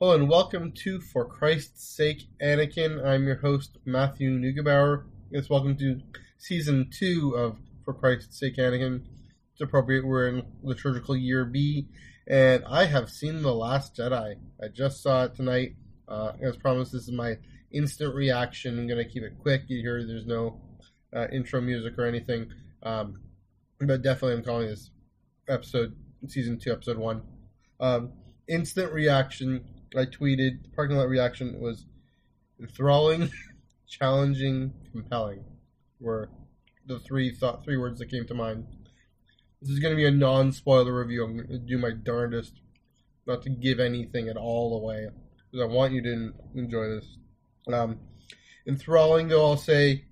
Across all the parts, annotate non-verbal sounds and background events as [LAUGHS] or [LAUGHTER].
Hello and welcome to For Christ's Sake, Anakin. I'm your host, Matthew Neugebauer. Yes, welcome to season two of For Christ's Sake, Anakin. It's appropriate, we're in liturgical year B, and I have seen The Last Jedi. I just saw it tonight. Uh, as promised, this is my instant reaction. I'm going to keep it quick. You hear there's no uh, intro music or anything. Um, but definitely, I'm calling this episode, season two, episode one. Um, instant reaction I tweeted the parking lot reaction was enthralling, [LAUGHS] challenging, compelling. Were the three thought three words that came to mind. This is going to be a non-spoiler review. I'm going to do my darndest not to give anything at all away because I want you to enjoy this. Um, enthralling, though, I'll say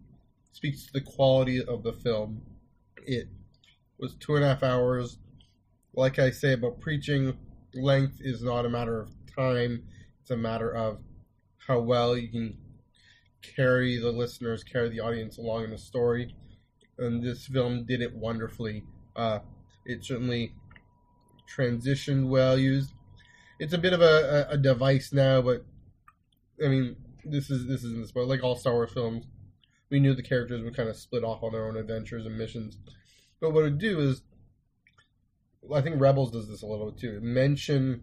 speaks to the quality of the film. It was two and a half hours. Like I say about preaching, length is not a matter of time. It's a matter of how well you can carry the listeners, carry the audience along in the story. And this film did it wonderfully. Uh, it certainly transitioned well used. It's a bit of a, a, device now, but I mean, this is this isn't this, but like all Star Wars films. We knew the characters would kind of split off on their own adventures and missions. But what it would do is, I think Rebels does this a little bit too. Mention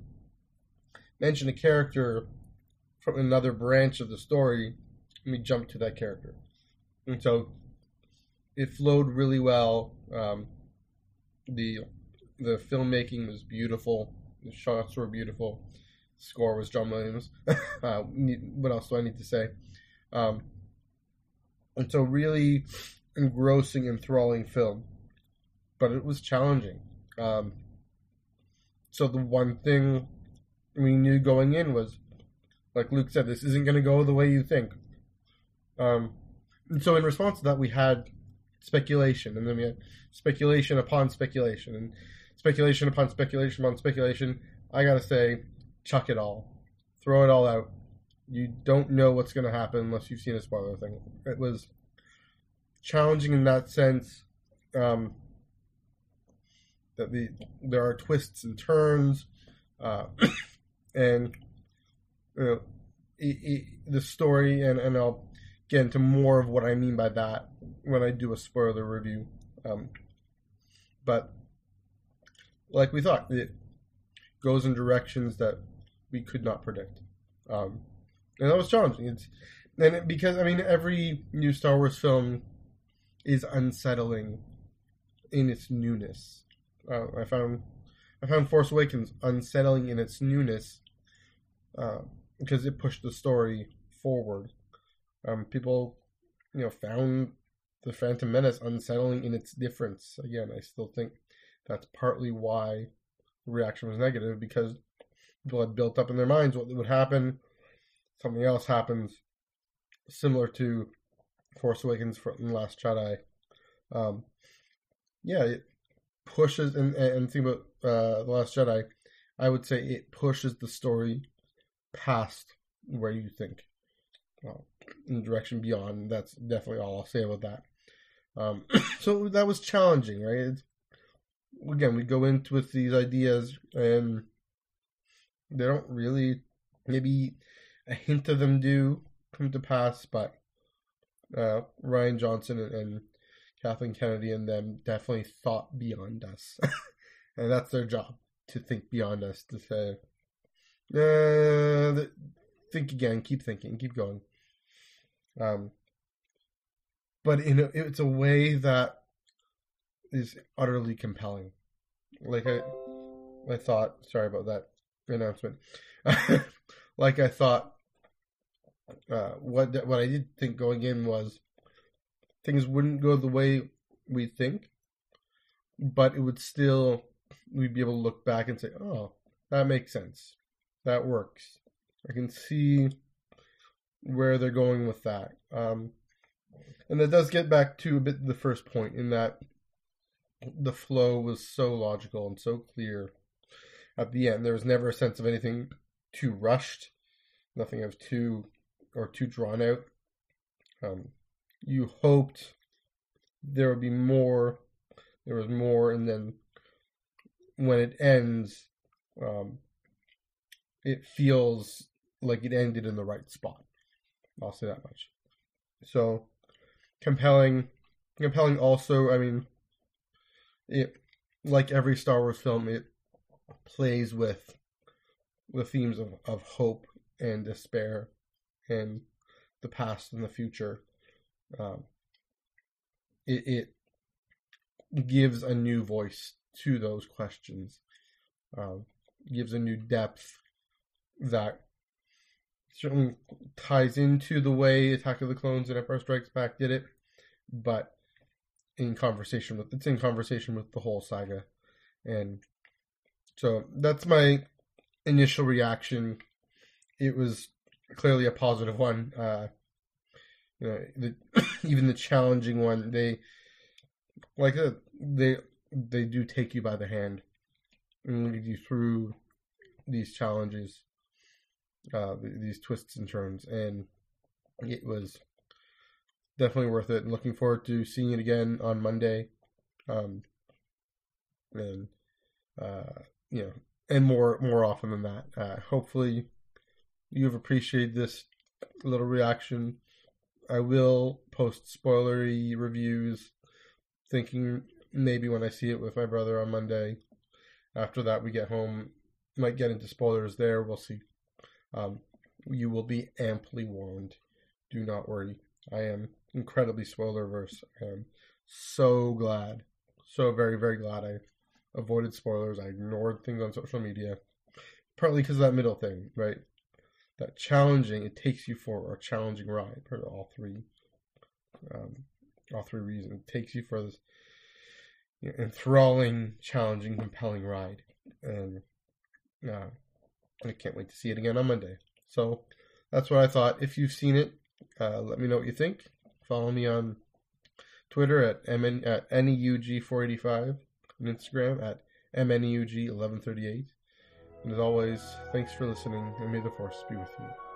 mention a character from another branch of the story, let me jump to that character. And so it flowed really well. Um, the the filmmaking was beautiful. The shots were beautiful. The score was John Williams. [LAUGHS] uh, what else do I need to say? Um, and so really engrossing, enthralling film, but it was challenging. Um, so the one thing we knew going in was, like Luke said, this isn't going to go the way you think. Um, and so in response to that, we had speculation, and then we had speculation upon speculation, and speculation upon speculation upon speculation. I gotta say, chuck it all, throw it all out. You don't know what's going to happen unless you've seen a spoiler thing. It was challenging in that sense. Um, that the there are twists and turns. Uh, and you know, it, it, the story, and, and I'll get into more of what I mean by that when I do a spoiler review. Um, but like we thought, it goes in directions that we could not predict, um, and that was challenging. It's and it, because I mean, every new Star Wars film is unsettling in its newness. Uh, I found I found Force Awakens unsettling in its newness uh, because it pushed the story forward. Um, people, you know, found the Phantom Menace unsettling in its difference. Again, I still think that's partly why the reaction was negative because people had built up in their minds what would happen. Something else happens, similar to Force Awakens and Last Jedi. Um, yeah, it pushes and and think about uh, the Last Jedi. I would say it pushes the story past where you think well, in the direction beyond. That's definitely all I'll say about that. Um, [COUGHS] so that was challenging, right? It's, again, we go into with these ideas and they don't really, maybe a hint of them do come to pass, but uh, Rian Johnson and, and Kathleen Kennedy and them definitely thought beyond us. [LAUGHS] and that's their job to think beyond us, to say, uh, think again. Keep thinking. Keep going. Um, but in a, it's a way that is utterly compelling. Like I, I thought. Sorry about that announcement. [LAUGHS] like I thought. Uh, what what I did think going in was things wouldn't go the way we think, but it would still we'd be able to look back and say, "Oh, that makes sense that works. I can see where they're going with that. Um, and that does get back to a bit the first point in that the flow was so logical and so clear at the end. There was never a sense of anything too rushed, nothing of too or too drawn out. Um, you hoped there would be more. There was more, and then when it ends, um, it feels like it ended in the right spot. I'll say that much. So compelling, compelling. Also, I mean, it like every Star Wars film, it plays with the themes of, of hope and despair and the past and the future. Um, it, it gives a new voice to those questions, um, gives a new depth that certainly ties into the way Attack of the Clones and Empire Strikes Back did it, but in conversation with it's in conversation with the whole saga, and so that's my initial reaction. It was clearly a positive one. Uh, you know, the, [COUGHS] even the challenging one, they like uh, they they do take you by the hand and lead you through these challenges, uh, these twists and turns, and it was definitely worth it. And Looking forward to seeing it again on Monday, um, and uh, you know, and more more often than that. Uh, hopefully, you've appreciated this little reaction. I will post spoilery reviews, thinking maybe when I see it with my brother on Monday. After that, we get home, might get into spoilers there. We'll see. Um, you will be amply warned. Do not worry. I am incredibly spoiler averse. I am so glad, so very, very glad I avoided spoilers. I ignored things on social media, partly because of that middle thing, right? That challenging, it takes you for a challenging ride for all three, um, all three reasons. It takes you for this you know, enthralling, challenging, compelling ride, and uh, I can't wait to see it again on Monday. So that's what I thought. If you've seen it, uh, let me know what you think. Follow me on Twitter at MN, at NEUG485 and Instagram at MNEUG1138. And as always, thanks for listening, and may the force be with you.